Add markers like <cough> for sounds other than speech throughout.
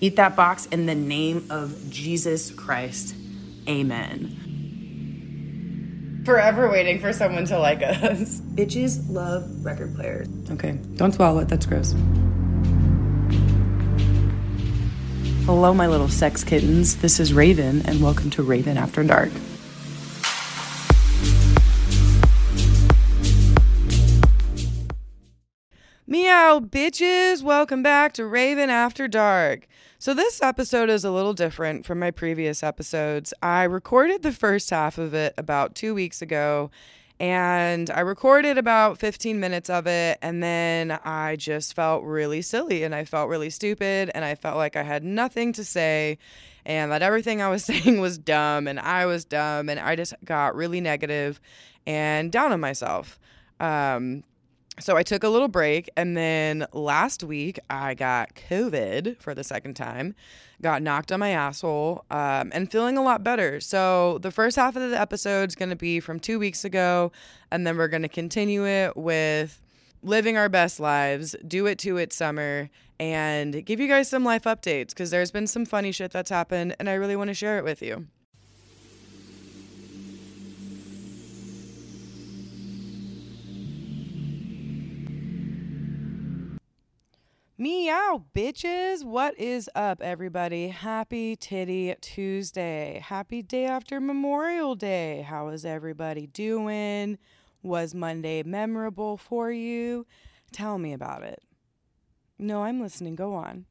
Eat that box in the name of Jesus Christ. Amen. Forever waiting for someone to like us. <laughs> Bitches love record players. Okay, don't swallow it. That's gross. Hello, my little sex kittens. This is Raven, and welcome to Raven After Dark. Meow, bitches! Welcome back to Raven After Dark. So, this episode is a little different from my previous episodes. I recorded the first half of it about two weeks ago, and I recorded about 15 minutes of it, and then I just felt really silly and I felt really stupid, and I felt like I had nothing to say, and that everything I was <laughs> saying was dumb, and I was dumb, and I just got really negative and down on myself. Um, so I took a little break, and then last week I got COVID for the second time, got knocked on my asshole, um, and feeling a lot better. So the first half of the episode is going to be from two weeks ago, and then we're going to continue it with living our best lives, do it to it summer, and give you guys some life updates because there's been some funny shit that's happened, and I really want to share it with you. Meow, bitches. What is up, everybody? Happy Titty Tuesday. Happy day after Memorial Day. How is everybody doing? Was Monday memorable for you? Tell me about it. No, I'm listening. Go on.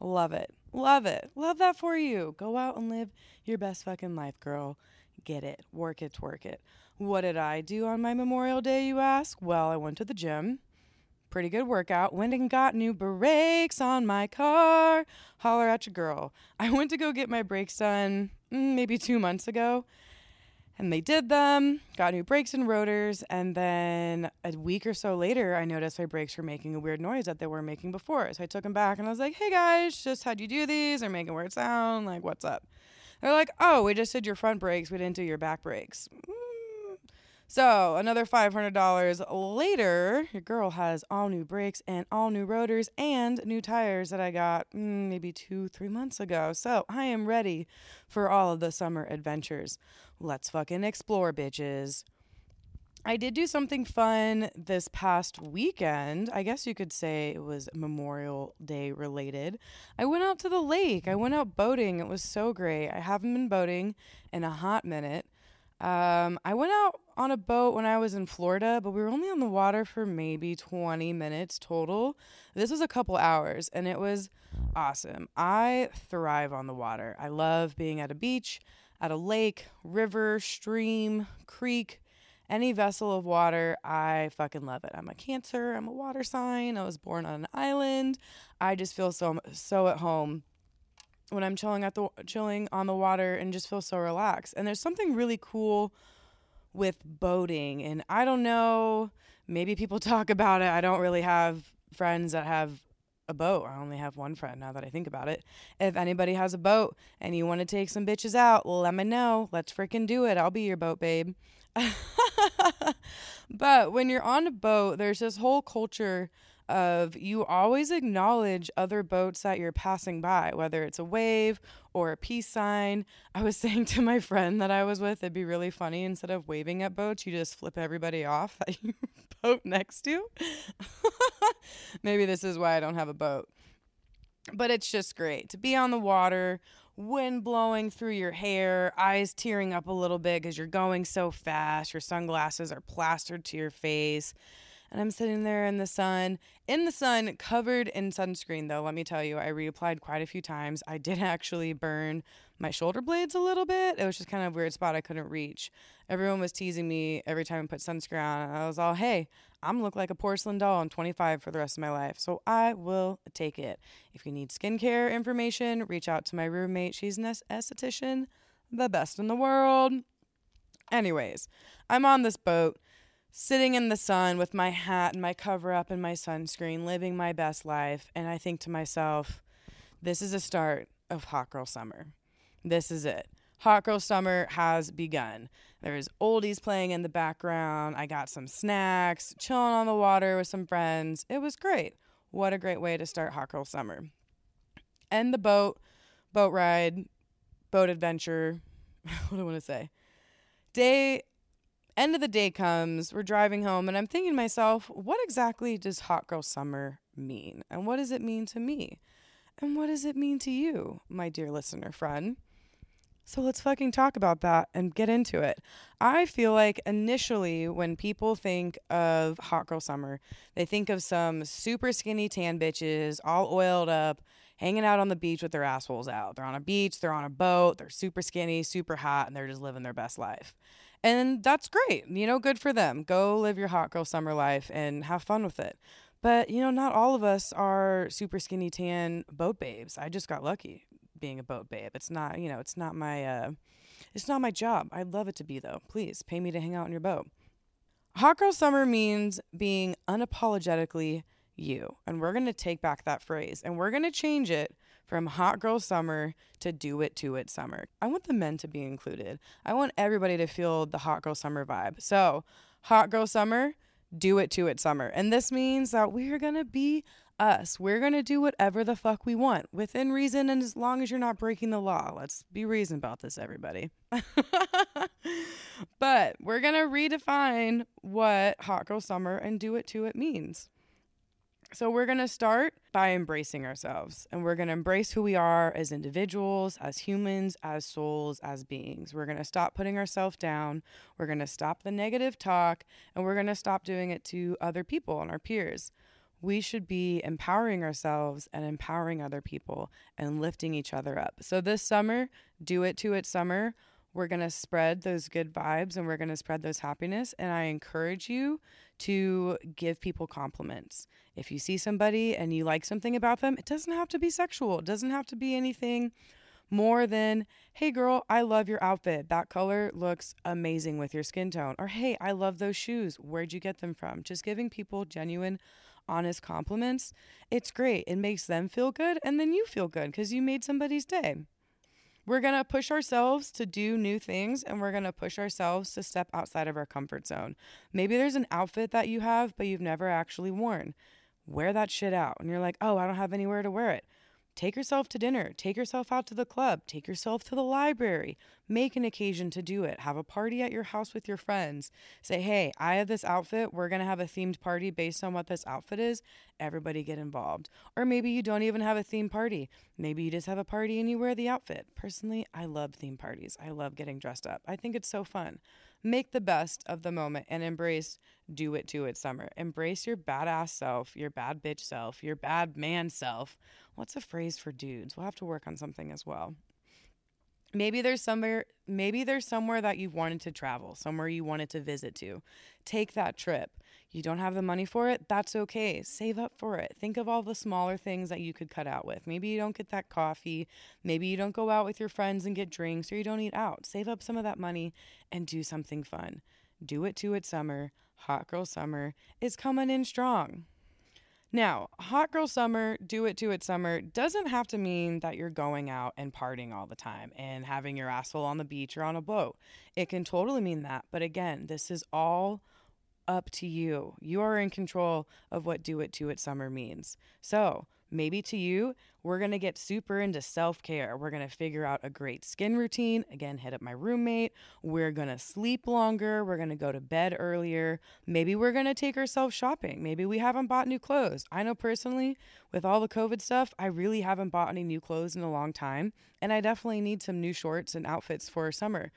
Love it. Love it. Love that for you. Go out and live your best fucking life, girl. Get it. Work it, twerk it. What did I do on my Memorial Day, you ask? Well, I went to the gym pretty good workout. Went and got new brakes on my car. Holler at your girl. I went to go get my brakes done mm, maybe two months ago. And they did them, got new brakes and rotors. And then a week or so later, I noticed my brakes were making a weird noise that they were making before. So I took them back and I was like, hey guys, just how'd you do these? They're making weird sound. Like, what's up? They're like, oh, we just did your front brakes. We didn't do your back brakes. So, another $500 later, your girl has all new brakes and all new rotors and new tires that I got mm, maybe two, three months ago. So, I am ready for all of the summer adventures. Let's fucking explore, bitches. I did do something fun this past weekend. I guess you could say it was Memorial Day related. I went out to the lake. I went out boating. It was so great. I haven't been boating in a hot minute. Um, I went out on a boat when I was in Florida, but we were only on the water for maybe 20 minutes total. This was a couple hours and it was awesome. I thrive on the water. I love being at a beach, at a lake, river, stream, creek, any vessel of water. I fucking love it. I'm a Cancer, I'm a water sign. I was born on an island. I just feel so so at home when I'm chilling at the chilling on the water and just feel so relaxed. And there's something really cool with boating. And I don't know, maybe people <laughs> talk about it. I don't really have friends that have a boat. I only have one friend now that I think about it. If anybody has a boat and you want to take some bitches out, let me know. Let's freaking do it. I'll be your boat babe. <laughs> but when you're on a boat, there's this whole culture of you always acknowledge other boats that you're passing by, whether it's a wave or a peace sign. <laughs> I was saying to my friend that I was with, it'd be really funny instead of waving at boats, you just flip everybody off that <laughs> you boat next to. <laughs> Maybe this is why I don't have a boat. But it's just great to be on the water, wind blowing through your hair, eyes tearing up a little bit because you're going so fast, your sunglasses are plastered to your face and I'm sitting there in the sun, in the sun, covered in sunscreen, though. Let me tell you, I reapplied quite a few times. I did <laughs> actually burn my shoulder blades a little bit. It was just kind of a weird spot I couldn't reach. Everyone was teasing me every time I put sunscreen on. I was all, hey, I'm look like a porcelain doll. I'm 25 for the rest of my life, so I will take it. If you need skincare information, reach out to my roommate. She's an esthetician, the best in the world. Anyways, I'm on this boat sitting in the sun with my hat and my cover up and my sunscreen, living my best life. And I think to myself, this is a start of Hot Girl Summer. This is it. Hot Girl Summer has begun. There's oldies playing in the background. I got some snacks, chilling on the water with some friends. It was great. What a great way to start Hot Girl Summer. end the boat, boat ride, boat adventure. <laughs> what do I want to say? Day, end of the day comes. We're driving home, and I'm thinking to myself, what exactly does hot girl summer mean? And what does it mean to me? And what does it mean to you, my dear listener friend? So let's fucking talk about that and get into it. I feel like initially when people think of hot girl summer, they think of some super skinny tan bitches, all oiled up, hanging out on the beach with their assholes out. They're on a beach, they're on a boat, they're super skinny, super hot, and they're just living their best life. And that's great. You know, good for them. Go live your hot girl summer life and have fun with it. But, you know, not all of us are super skinny tan boat babes. I just got lucky being a boat babe. It's not, you know, it's not my uh it's not my job. I'd love it to be though. Please pay me to hang out in your boat. Hot girl summer means being unapologetically you. And we're going to take back that phrase and we're going to change it from hot girl summer to do it to it summer. I want the men to be included. I want everybody to feel the hot girl summer vibe. So, hot girl summer, do it to it summer. And this means that we're going to be us. We're going to do whatever the fuck we want within reason and as long as you're not breaking the law. Let's be reason about this, everybody. <laughs> but we're going to redefine what hot girl summer and do it to it means. So, we're going to start by embracing ourselves and we're going to embrace who we are as individuals, as humans, as souls, as beings. We're going to stop putting ourselves down. We're going to stop the negative talk and we're going to stop doing it to other people and our peers. We should be empowering ourselves and empowering other people and lifting each other up. So, this summer, do it to it summer. We're going to spread those good vibes and we're going to spread those happiness. And I encourage you to give people compliments. If you see somebody and you like something about them, it doesn't have to be sexual, it doesn't have to be anything more than, hey girl, I love your outfit. That color looks amazing with your skin tone. Or hey, I love those shoes. Where'd you get them from? Just giving people genuine, honest compliments. It's great. It makes them feel good and then you feel good because you made somebody's day. We're going to push ourselves to do new things and we're going to push ourselves to step outside of our comfort zone. Maybe there's an outfit that you have, but you've never actually worn. Wear that shit out. And you're like, oh, I don't have anywhere to wear it. Take yourself to dinner, take yourself out to the club, take yourself to the library, make an occasion to do it. Have a party at your house with your friends. Say, hey, I have this outfit. We're going to have a themed party based on what this outfit is. Everybody get involved. Or maybe you don't even have a theme party. Maybe you just have a party and you wear the outfit. Personally, I love theme parties. I love getting dressed up. I think it's so fun. Make the best of the moment and embrace do it to it summer. Embrace your badass self, your bad bitch self, your bad man self. What's a phrase for dudes? We'll have to work on something as well. Maybe there's somewhere maybe there's somewhere that you've wanted to travel, somewhere you wanted to visit to. Take that trip. You don't have the money for it, that's okay. Save up for it. Think of all the smaller things that you could cut out with. Maybe you don't get that coffee, maybe you don't go out with your friends and get drinks or you don't eat out. Save up some of that money and do something fun. Do it to it summer. Hot girl summer is coming in strong. Now, hot girl summer, do it to it summer doesn't have to mean that you're going out and partying all the time and having your asshole on the beach or on a boat. It can totally mean that. But again, this is all up to you. You are in control of what do it to it summer means. So, Maybe to you, we're going to get super into self care. We're going to figure out a great skin routine. Again, hit up my roommate. We're going to sleep longer. We're going to go to bed earlier. Maybe we're going to take ourselves shopping. Maybe we haven't bought new clothes. I know personally, with all the COVID stuff, I really haven't bought any new clothes in a long time. And I definitely need some new shorts and outfits for summer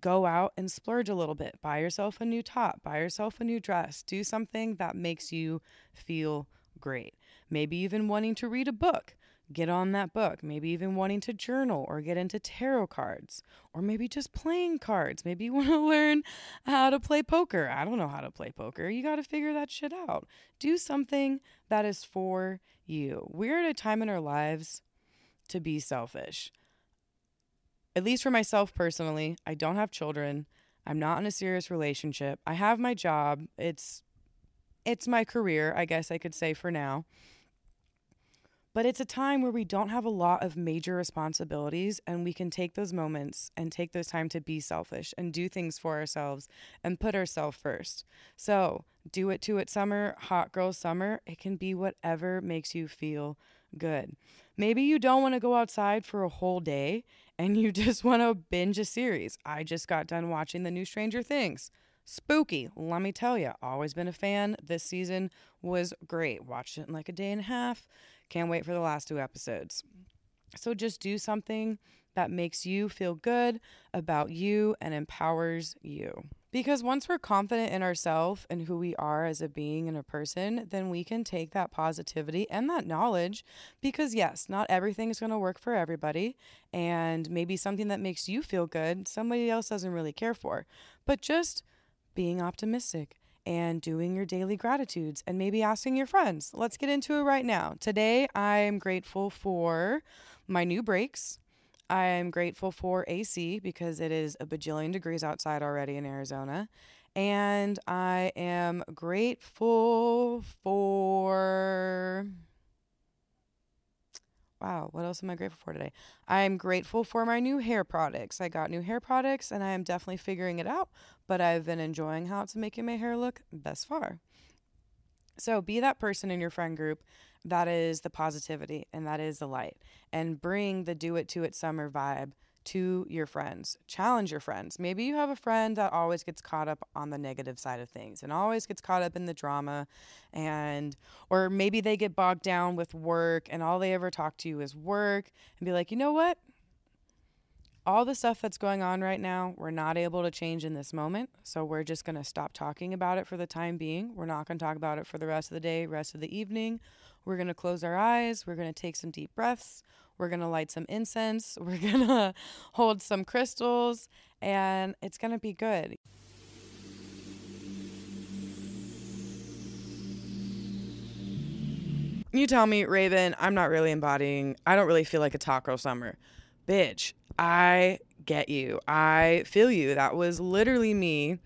go out and splurge a little bit. Buy yourself a new top, buy yourself a new dress, do something that makes you feel great. Maybe even wanting to read a book. Get on that book. Maybe even wanting to journal or get into tarot cards. Or maybe just playing cards. Maybe you <laughs> want to learn how to play poker. I don't know how to play poker. You got to figure that shit out. Do something that is for you. We're at a time in our lives to be selfish. At least for myself personally, I don't have children. I'm not in a serious relationship. I have my job. It's it's my career, I guess I could say for now. But it's a time where we don't have a lot of major responsibilities and we can take those moments and take those time to be selfish and do things for ourselves and put ourselves first. So, do it to it summer, hot girl summer. It can be whatever makes you feel good. Maybe you don't want to go outside for a whole day and you <laughs> just want to binge a series. I just got done watching the new Stranger Things. Spooky, let me tell you. Always been a fan. This season was great. Watched it in like a day and a half. Can't wait for the last two episodes. So just do something that makes you feel good about you and empowers you. Because once we're confident in ourselves and who we are as a being and a person, then we can take that positivity and that knowledge. Because, yes, not everything is going to work for everybody. And maybe something that makes you feel good, somebody else doesn't really care for. But just being optimistic and doing your daily gratitudes and maybe asking your friends. Let's get into it right now. Today, I'm grateful for my new brakes. I'm grateful for AC because it is a bajillion degrees outside already in Arizona. And I am grateful for. Wow, what else am I grateful for today? I'm grateful for my new hair products. I got new hair products and I am definitely figuring it out, but I've been enjoying how it's making my hair look thus far. So be that person in your friend group that is the positivity and that is the light. And bring the do it to it summer vibe to your friends. Challenge your friends. Maybe you have a friend that always gets caught up on the negative side of things and always gets caught up in the drama and or maybe they get bogged down with work and all they ever talk to you is work and be like, "You know what? all the stuff that's going on right now, we're not able to change in this moment. So we're just going to stop talking about it for the time being. We're not going to talk about it for the rest of the day, rest of the evening. We're going to close our eyes. We're going to take some deep breaths. We're going to light some incense. <laughs> We're going to hold some crystals, and it's going to be good. You tell me, Raven, I'm not really embodying, I don't really feel like a taco summer. Bitch, I get you. I feel you. That was literally me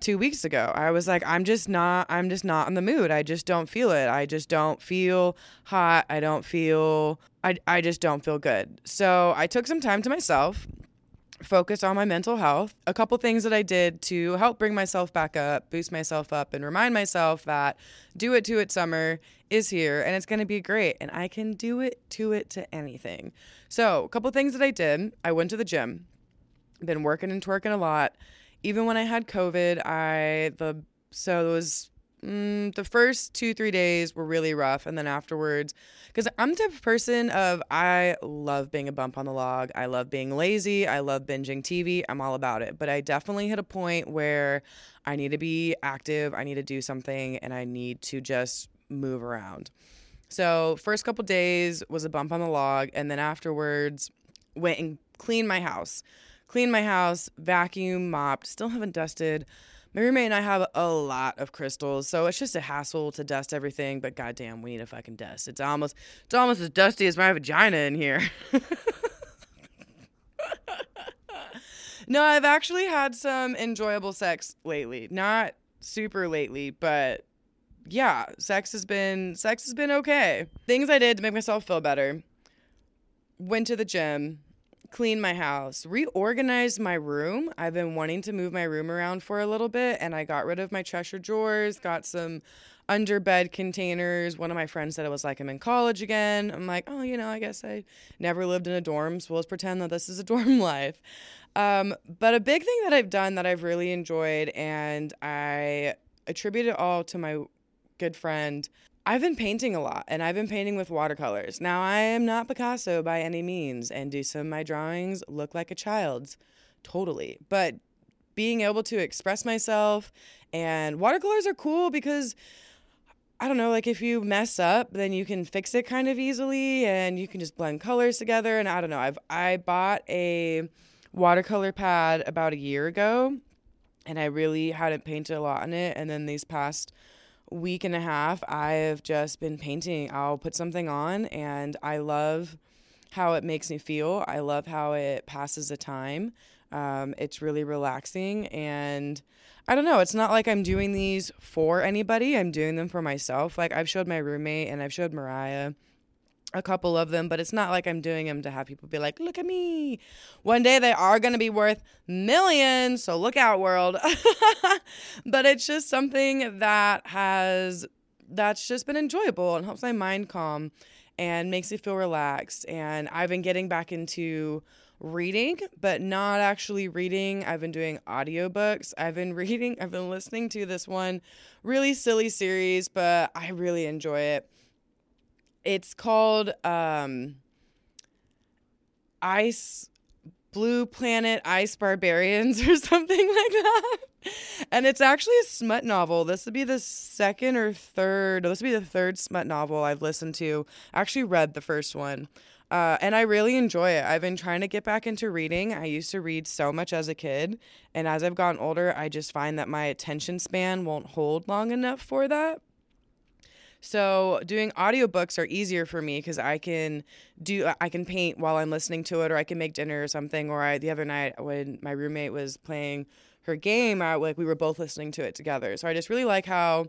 two weeks ago. I was like, I'm just not, I'm just not in the mood. I just don't feel it. I just don't feel hot. I don't feel, I, I just don't feel good. So I took some time to myself, focused on my mental health. A couple things that I did to help bring myself back up, boost myself up, and remind myself that do it to it summer is here and it's going to be great and I can do it to it to anything. So, a couple things that I did. I went to the gym. Been working and twerking a lot. Even when I had COVID, I the so it was mm, the first two three days were really rough, and then afterwards, because I'm the type of person of I love being a bump on the log. I love being lazy. I love binging TV. I'm all about it. But I definitely hit a point where I need to be active. I need to do something, and I need to just move around. So first couple days was a bump on the log, and then afterwards went and cleaned my house, cleaned my house, vacuum, mopped. Still haven't dusted. My roommate and I have a lot of crystals, so it's just a hassle to dust everything. But goddamn, we need a fucking dust. It's almost it's almost as dusty as my vagina in here. <laughs> no, I've actually had some enjoyable sex lately. Not super lately, but yeah, sex has been sex has been okay. Things I did to make myself feel better. Went to the gym, cleaned my house, reorganized my room. I've been wanting to move my room around for a little bit and I got rid of my treasure drawers, got some under bed containers. One of my friends said it was like I'm in college again. I'm like, oh, you know, I guess I never lived in a dorm, so let's pretend that this is a <laughs> dorm life. Um, but a big thing that I've done that I've really enjoyed, and I attribute it all to my good friend. I've been painting a lot and I've been painting with watercolors. Now, I am not Picasso by any means, and do some of my drawings look like a child's? Totally. But being able to express myself and watercolors are cool because I don't know, like if you mess up, then you can fix it kind of easily and you can just blend colors together. And I don't know, I've I bought a watercolor pad about a year ago and I really hadn't painted a lot on it. And then these past week and a half, I've just been painting. I'll put something on and I love how it makes me feel. I love how it passes the time. Um, it's really relaxing. And I don't know, it's not like I'm doing these for anybody, I'm doing them for myself. Like I've showed my roommate and I've showed Mariah a couple of them, but it's not like I'm doing them to have people be like, look at me. One day they are going to be worth millions, so look out, world. <laughs> but it's just something that has, that's just been enjoyable and helps my mind calm. and makes me feel relaxed. And I've been getting back into reading, but not actually reading. I've been doing audiobooks. I've been <laughs> reading, I've been listening to this one really silly series, but I really enjoy it. It's called um, Ice Blue Planet Ice Barbarians <laughs> or something like that. And it's actually a smut novel. This would be the second or third, this would be the third smut novel I've listened to. I actually read the first one. Uh, and I really enjoy it. I've been trying to get back into reading. I used to read so much as a kid. And as I've gotten older, I just find that my attention span won't hold long enough for that. So doing audiobooks are easier for me because I can do uh, I can paint while I'm listening to it or I can make dinner or something. Or I the other night when my roommate was playing her game, I, like we were both listening to it together. So I just really like how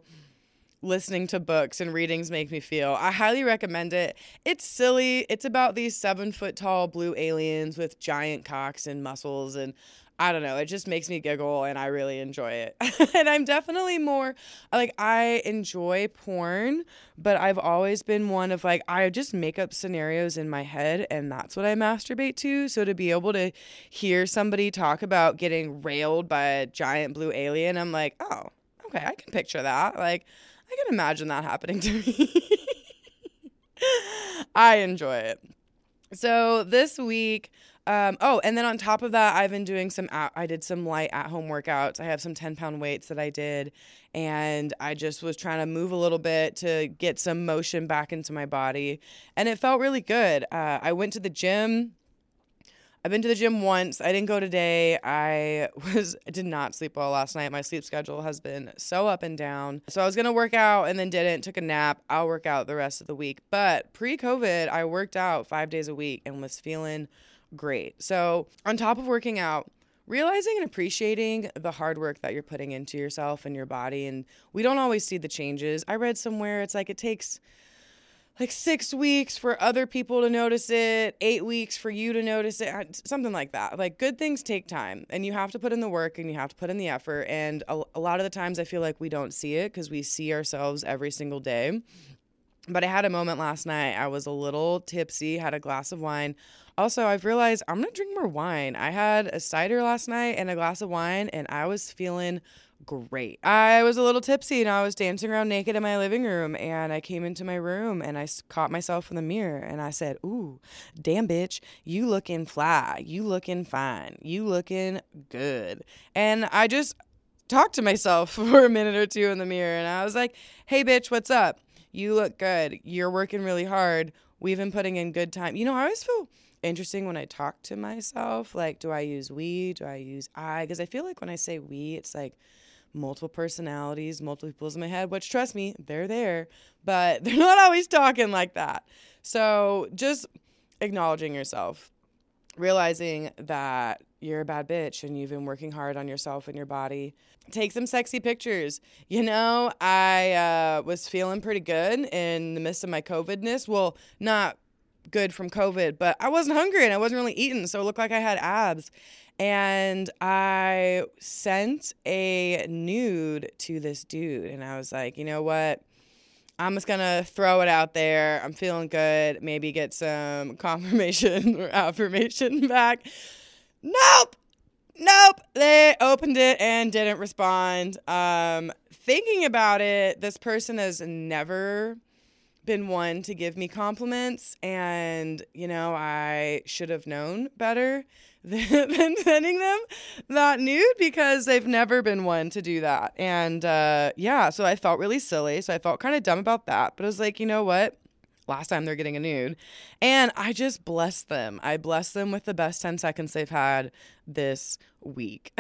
listening to books and readings make me feel. I highly recommend it. It's silly. It's about these seven foot tall blue aliens with giant cocks and muscles and I don't know. It just makes me giggle and I really enjoy it. <laughs> and I'm definitely more like I enjoy porn, but I've always been one of like I just make up scenarios in my head and that's what I masturbate to. So to be able to hear somebody talk about getting railed by a giant blue alien, I'm like, "Oh, okay, I can picture that." Like I can imagine that happening to <laughs> me. I enjoy it. So this week um, oh, and then on top of that, I've been doing some. I did some light at home workouts. I have some ten pound weights that I did, and I just was trying to move a little bit to get some motion back into my body, and it felt really good. Uh, I went to the gym. I've been to the gym once. I didn't go today. I <laughs> was I did not sleep well last night. My sleep schedule has been so up and down. So I was gonna work out and then didn't. Took a nap. I'll work out the rest of the week. But pre-COVID, I worked out five days a week and was feeling great. So, on top of working out, realizing and appreciating the hard work that you're putting into yourself and your body. And we don't always see the changes. I read somewhere it's like it takes like six weeks for other people to notice it, eight weeks for you to notice it, something like that. Like good things take time and you have to put in the work and you have to put in the effort. And a, a lot of the times I feel like we don't see it because we see ourselves every single day. But I had a moment last night. I was a little tipsy, had a glass of wine. Also, I've realized I'm to drink more wine. I had a cider last night and a glass of wine, and I was feeling great. I was a little tipsy and I was dancing around naked in my living room. And I came into my room and I caught myself in the mirror and I said, Ooh, damn bitch, you looking fly. You looking fine. You looking good. And I just talked to myself <laughs> for a minute or two in the mirror and I was like, Hey, bitch, what's up? You look good. You're working really hard. We've been putting in good time. You know, I always feel interesting when I talk to myself. Like, do I use we? Do I use I? Because I feel like when I say we, it's like multiple personalities, multiple people's in my head, which trust me, they're there, but <laughs> they're not always talking like that. So just acknowledging yourself, realizing that you're a bad bitch and you've been working hard on yourself and your body. Take some sexy pictures. You know, I uh, was feeling pretty good in the midst of my COVIDness. Well, not good from COVID, but I wasn't hungry and I wasn't really eating, so it looked like I had abs. And I sent a nude to this dude, and I was like, you know what? I'm just gonna throw it out there. I'm feeling good. Maybe get some <laughs> confirmation or affirmation <laughs> back. Nope. Nope. They opened it and didn't respond. Um, thinking about it, this person has never been one to give me compliments and you know i should have known better <laughs> than, sending them that nude because they've never been one to do that. And uh, yeah so i felt really silly so i felt kind of dumb about that but i was like you know what last time they're getting a nude. And I just bless them. I bless them with the best 10 seconds they've had this week. <laughs>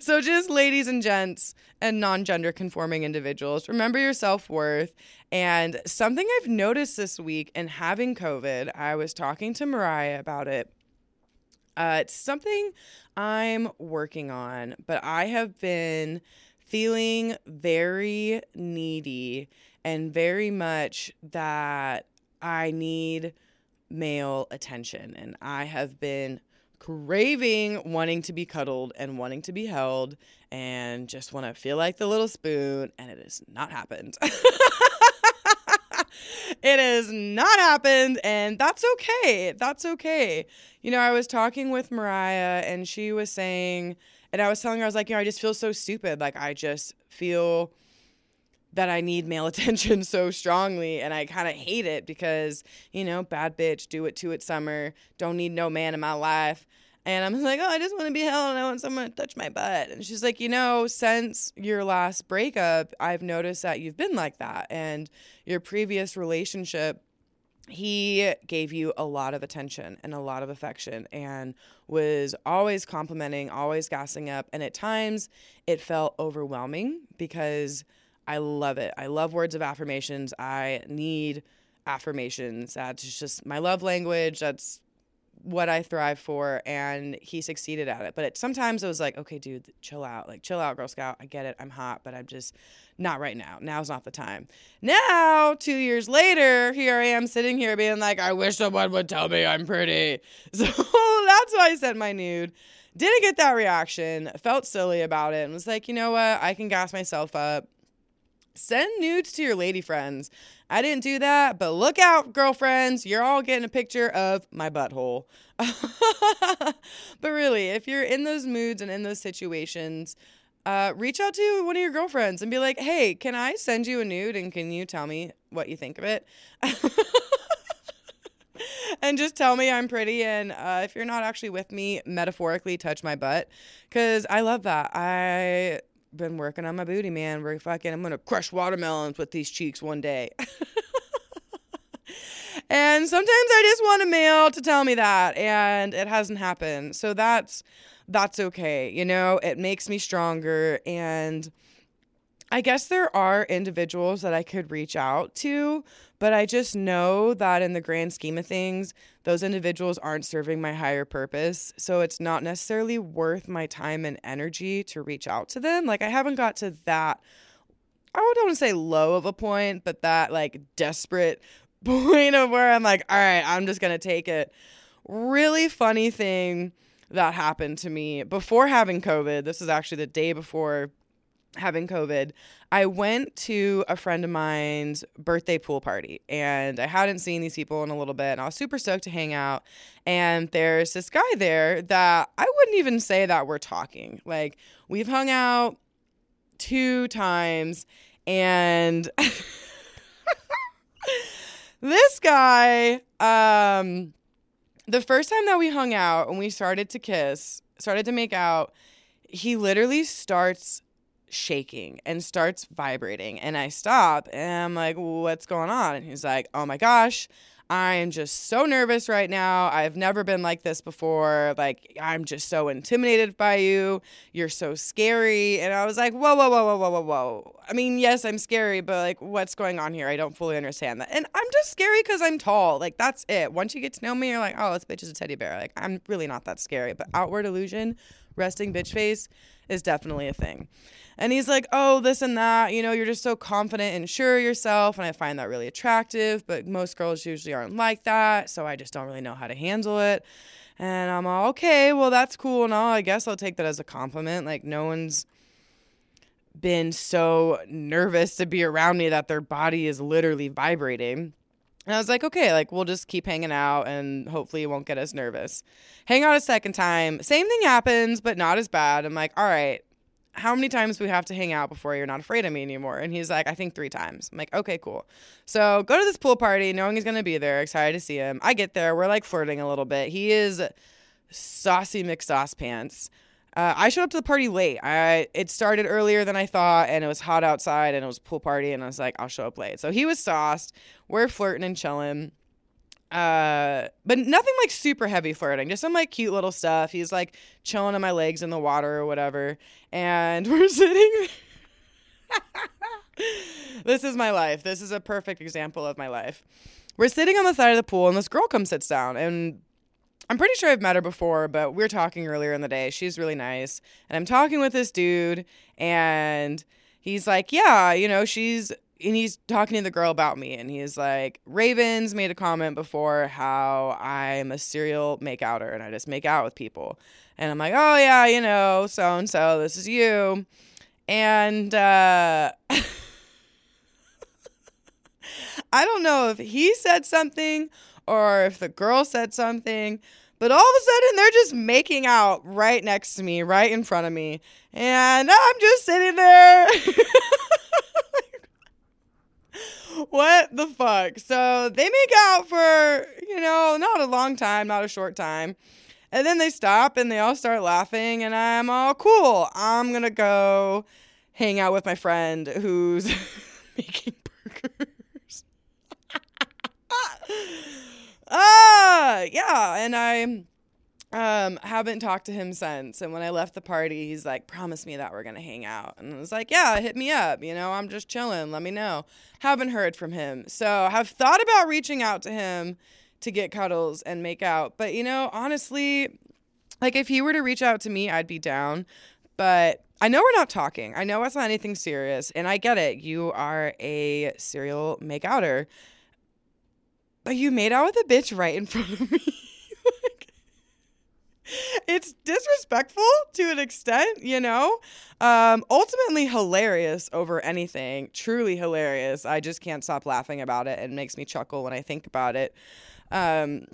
so, just ladies and gents and non gender conforming individuals, remember your self worth. And something I've noticed this week in having COVID, I was talking to Mariah about it. Uh, it's something I'm working on, but I have been feeling very needy and very much that I need male attention. And I have been craving wanting to be cuddled and wanting to be held and just want to feel like the little spoon, and it has not happened. <laughs> it has not happened, and that's okay. That's okay. You know, I was talking with Mariah, and she was saying, and I was telling her, I was like, you know, I just feel so stupid. Like, I just feel that I need male <laughs> attention so strongly and I kind of hate it because, you know, bad bitch, do it to it summer, don't need no man in my life. And I'm like, oh, I just want to be held and I want someone to touch my butt. And she's like, you know, since your last breakup, I've noticed that you've been like that. And your previous relationship, he gave you a lot of attention and a lot of affection and was always complimenting, always gassing up. And at times it felt overwhelming because I love it. I love words of affirmations. I need affirmations. That's just my love language. That's what I thrive for, and he succeeded at it. But it, sometimes it was like, okay, dude, chill out. Like, chill out, Girl Scout. I get it. I'm hot, but I'm just not right now. Now's not the time. Now, two years later, here I am sitting here being like, I wish someone would tell me I'm pretty. <laughs> So that's why I sent my nude. Didn't get that reaction. Felt silly about it and was like, you know what? I can gas myself up send nudes to your lady friends. I didn't do that, but look out, girlfriends. You're all getting a picture of my butthole. <laughs> but really, if you're in those moods and in those situations, uh, reach out to one of your girlfriends and be like, hey, can I send you a nude and can you tell me what you think of it? <laughs> and just tell me I'm pretty. And uh, if you're not actually with me, metaphorically touch my butt because I love that. I been working on my booty, man. We're fucking, I'm gonna crush watermelons with these cheeks one day. <laughs> and sometimes I just want a male to tell me that, and it hasn't happened. So that's that's okay. You know, it makes me stronger and I guess there are individuals that I could reach out to, but I just know that in the grand scheme of things, those individuals aren't serving my higher purpose. So it's not necessarily worth my time and energy to reach out to them. Like, I haven't got to that, I don't want to say low of a point, but that like desperate <laughs> point of where I'm like, all right, I'm just going to take it. Really funny thing that happened to me before having COVID. This is actually the day before having COVID, I went to a friend of mine's birthday pool party and I hadn't seen these people in a little bit and I was super stoked to hang out. And there's this guy there that I wouldn't even say that we're talking. Like, we've hung out two times and <laughs> this guy, um, the first time that we hung out and we started to kiss, started to make out, he literally starts shaking and starts vibrating. And I stop and I'm like, what's going on? And he's like, oh my gosh, I am just so nervous right now. I've never been like this before. Like, I'm just so intimidated by you. You're so scary. And I was like, whoa, whoa, whoa, whoa, whoa, whoa, whoa. I mean, yes, I'm scary, but like, what's going on here? I don't fully understand that. And I'm just scary because I'm tall. Like, that's it. Once you get to know me, you're like, oh, this bitch is a teddy bear. Like, I'm really not that scary. But outward illusion, resting bitch face is definitely a thing. And he's like, oh, this and that. You know, you're just so confident and sure of yourself. And I find that really attractive. But most girls usually aren't like that. So I just don't really know how to handle it. And I'm all, okay, well, that's cool and all. I guess I'll take that as a compliment. Like, no one's been so nervous to be around me that their body is literally vibrating. And I was like, okay, like we'll just keep hanging out and hopefully it won't get as nervous. Hang out a second time. Same thing happens, but not as bad. I'm like, all right, how many times do we have to hang out before you're not afraid of me anymore? And he's like, I think three times. I'm like, okay, cool. So go to this pool party, knowing he's gonna be there, excited to see him. I get there, we're like flirting a little bit. He is saucy McSauce pants. Uh, I showed up to the party late. I it started earlier than I thought, and it was hot outside, and it was pool party, and I was like, I'll show up late. So he was sauced. We're flirting and chilling. Uh, but nothing like super heavy flirting, just some like cute little stuff. He's like chilling on my legs in the water or whatever, and <laughs> we're sitting. <laughs> this is my life. This is a perfect example of my life. We're sitting on the side of the pool, and this girl comes sits down, and I'm pretty sure I've met her before, but we were talking earlier in the day. She's really nice, and I'm talking with this dude, and he's like, "Yeah, you know, she's and he's talking to the girl about me and he's like ravens made a comment before how i'm a serial make outer and i just make out with people. And i'm like oh yeah you know so and so this is you. And uh <laughs> I don't know if he said something or if the girl said something, but all of a sudden they're just making out right next to me, right in front of me. And I'm just sitting there. <laughs> what the fuck? So they make out for, you know, not a long time, not a short time. And then they stop and they all start laughing, and I'm all cool. I'm gonna go hang out with my friend who's <laughs> making ah, yeah. And I um, haven't talked to him since. And when I left the party, he's like, promise me that we're going to hang out. And I was like, yeah, hit me up. You know, I'm just chilling. Let me know. Haven't heard from him. So have thought about reaching out to him to get cuddles and make out. But, you know, honestly, like if he were to reach out to me, I'd be down. But I know we're not talking. I know it's not anything serious. And I get it. You are a serial makeouter. But you made out with a bitch right in front of me. <laughs> it's disrespectful to an extent, you know. Um, ultimately hilarious over anything. Truly hilarious. I just can't stop laughing about it. and makes me chuckle when I think about it. Um,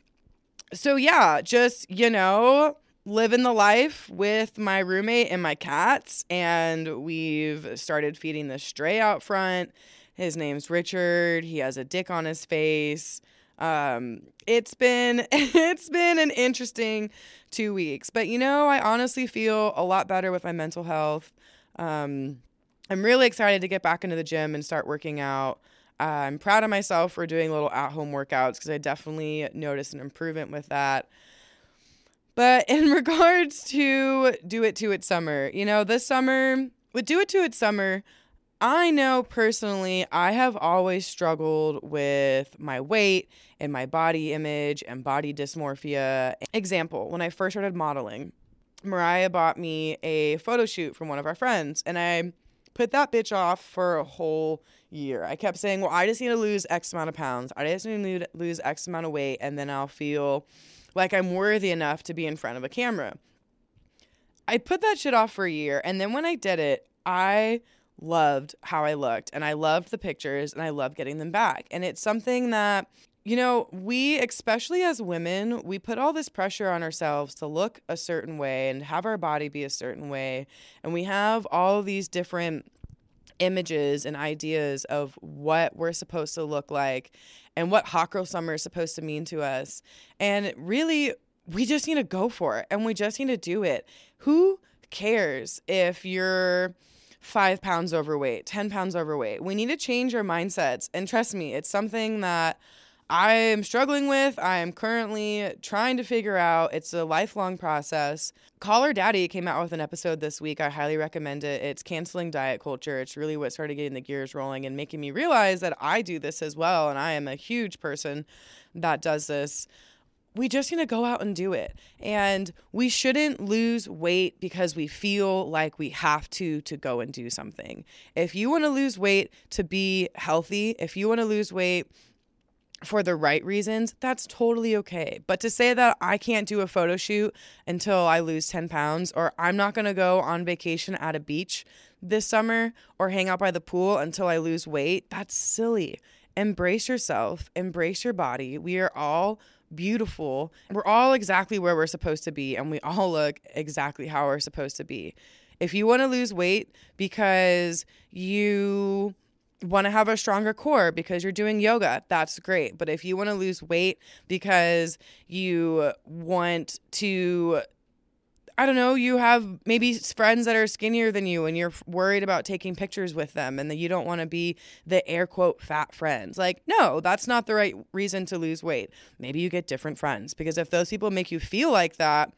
so yeah, just you know, living the life with my roommate and my cats, and we've started feeding the stray out front. His name's Richard. He has a dick on his face. Um, it's been <laughs> it's been an interesting two weeks, but you know, I honestly feel a lot better with my mental health. Um, I'm really excited to get back into the gym and start working out. Uh, I'm proud of myself for doing little at home workouts because I definitely noticed an improvement with that. But in <laughs> regards to Do It To It Summer, you know, this summer, with Do It To It Summer, I know personally, I have always struggled with my weight and my body image and body dysmorphia. Example, when I first started modeling, Mariah bought me a photo shoot from one of our friends, and I put that bitch off for a whole year. I kept saying, Well, I just need to lose X amount of pounds. I just need to lose X amount of weight, and then I'll feel like I'm worthy enough to be in front of a camera. I put that shit off for a year, and then when I did it, I loved how I looked and I loved the pictures and I loved getting them back. And it's something that, you know, we, especially as women, we put all this pressure on ourselves to look a certain way and have our body be a certain way. And we have all these different images and ideas of what we're supposed to look like and what hot girl summer is supposed to mean to us. And really, we just need to go for it and we just need to do it. Who cares if you're five pounds overweight, 10 pounds overweight. We need to change our mindsets. And trust me, it's something that I am struggling with. I am currently trying to figure out. It's a lifelong process. Call Her Daddy came out with an episode this week. I highly recommend it. It's canceling diet culture. It's really what started getting the gears rolling and making me realize that I do this as well. And I am a huge person that does this we just need to go out and do it. And we shouldn't lose weight because we feel like we have to to go and do something. If you want to lose weight to be healthy, if you want to lose weight for the right reasons, that's totally okay. But to say that I can't do a photo shoot until I lose 10 pounds, or I'm not gonna go on vacation at a beach this summer or hang out by the pool until I lose weight, that's silly. Embrace yourself, embrace your body. We are all beautiful. We're all exactly where we're supposed to be, and we all look exactly how we're supposed to be. If you want to lose weight because you want to have a stronger core because you're doing yoga, that's great. But if you want to lose weight because you want to I don't know, you have maybe friends that are skinnier than you and you're worried about taking pictures with them and that you don't want to be the air quote fat friends. Like, no, that's not the right reason to lose weight. Maybe you get different friends because if those people make you feel like that,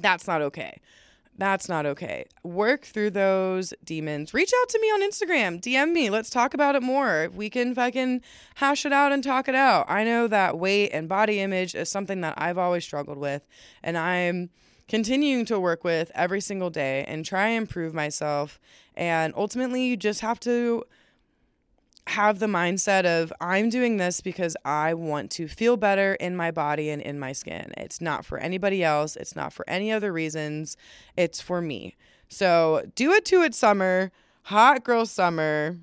that's not okay. That's not okay. Work through those demons. Reach out to me on Instagram. DM me. Let's talk about it more. We can fucking hash it out and talk it out. I know that weight and body image is something that I've always struggled with. And I'm continuing to work with every single day and try and improve myself. And ultimately, you just have to have the mindset of I'm doing this because I want to feel better in my body and in my skin. It's not for anybody else, it's not for any other reasons, it's for me. So, do it to it summer, hot girl summer.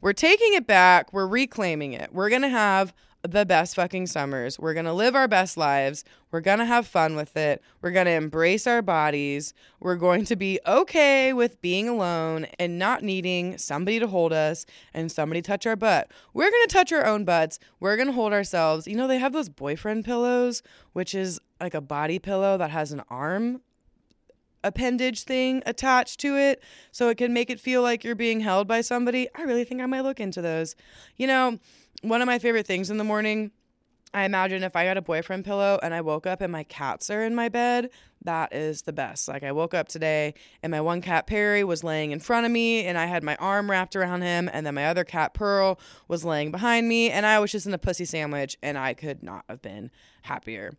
we're taking it back. We're reclaiming it. We're going to have the best fucking summers. We're going to live our best lives. We're going to have fun with it. We're going to embrace our bodies. We're going to be okay with being alone and not needing somebody to hold us and somebody touch our butt. We're going to touch our own butts. We're going to hold ourselves. You know, they have those boyfriend pillows, which is like a body pillow that has an arm appendage thing attached to it so it can make it feel like you're being held by somebody. I really think I might look into those. You know, one of my favorite things in the morning, I imagine if I got a boyfriend pillow and I woke up and my cats are in my bed, that is the best. Like I woke up today and my one cat Perry was laying in front of me and I had my arm wrapped around him and then my other cat Pearl was laying behind me and I was just in a pussy sandwich and I could not have been happier.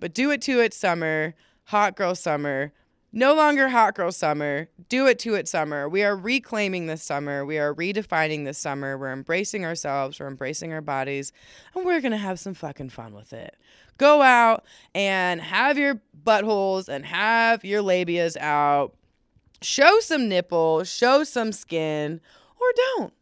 But do it to it summer, hot girl summer. No longer hot girl summer. Do it to it summer. We are reclaiming this summer. We are redefining this summer. We're embracing ourselves. We're embracing our bodies. And we're going to have some fucking fun with it. Go out and have your buttholes and have your labias out. Show some nipple, show some skin, or don't.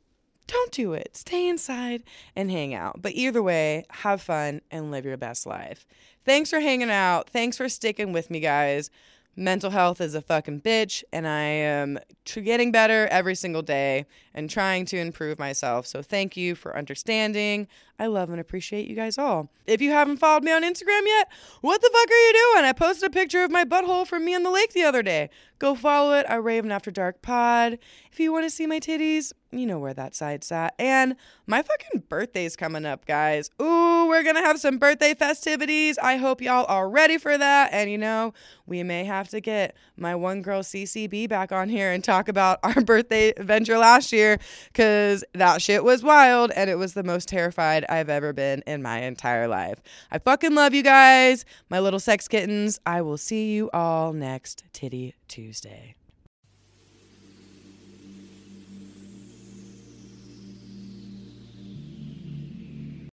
Don't do it. Stay inside and hang out. But either way, have fun and live your best life. Thanks for hanging out. Thanks for sticking with me, guys mental health is a fucking bitch and I am getting better every single day and trying to improve myself. So thank you for understanding. I love and appreciate you guys all. If you haven't followed me on Instagram yet, what the fuck are you doing? I posted a picture of my butthole from me on the lake the other day. Go follow it. I Raven After Dark Pod. If you want to see my titties, you know where that site's at. And my fucking birthday's coming up, guys. Ooh, we're gonna have some birthday festivities. I hope y'all are ready for that. And you know, we may have to get my one girl CCB back on here and talk about our <laughs> birthday adventure last year because that shit was wild and it was the most terrified I've ever been in my entire life. I fucking love you guys, my little sex kittens. I will see you all next Titty Tuesday.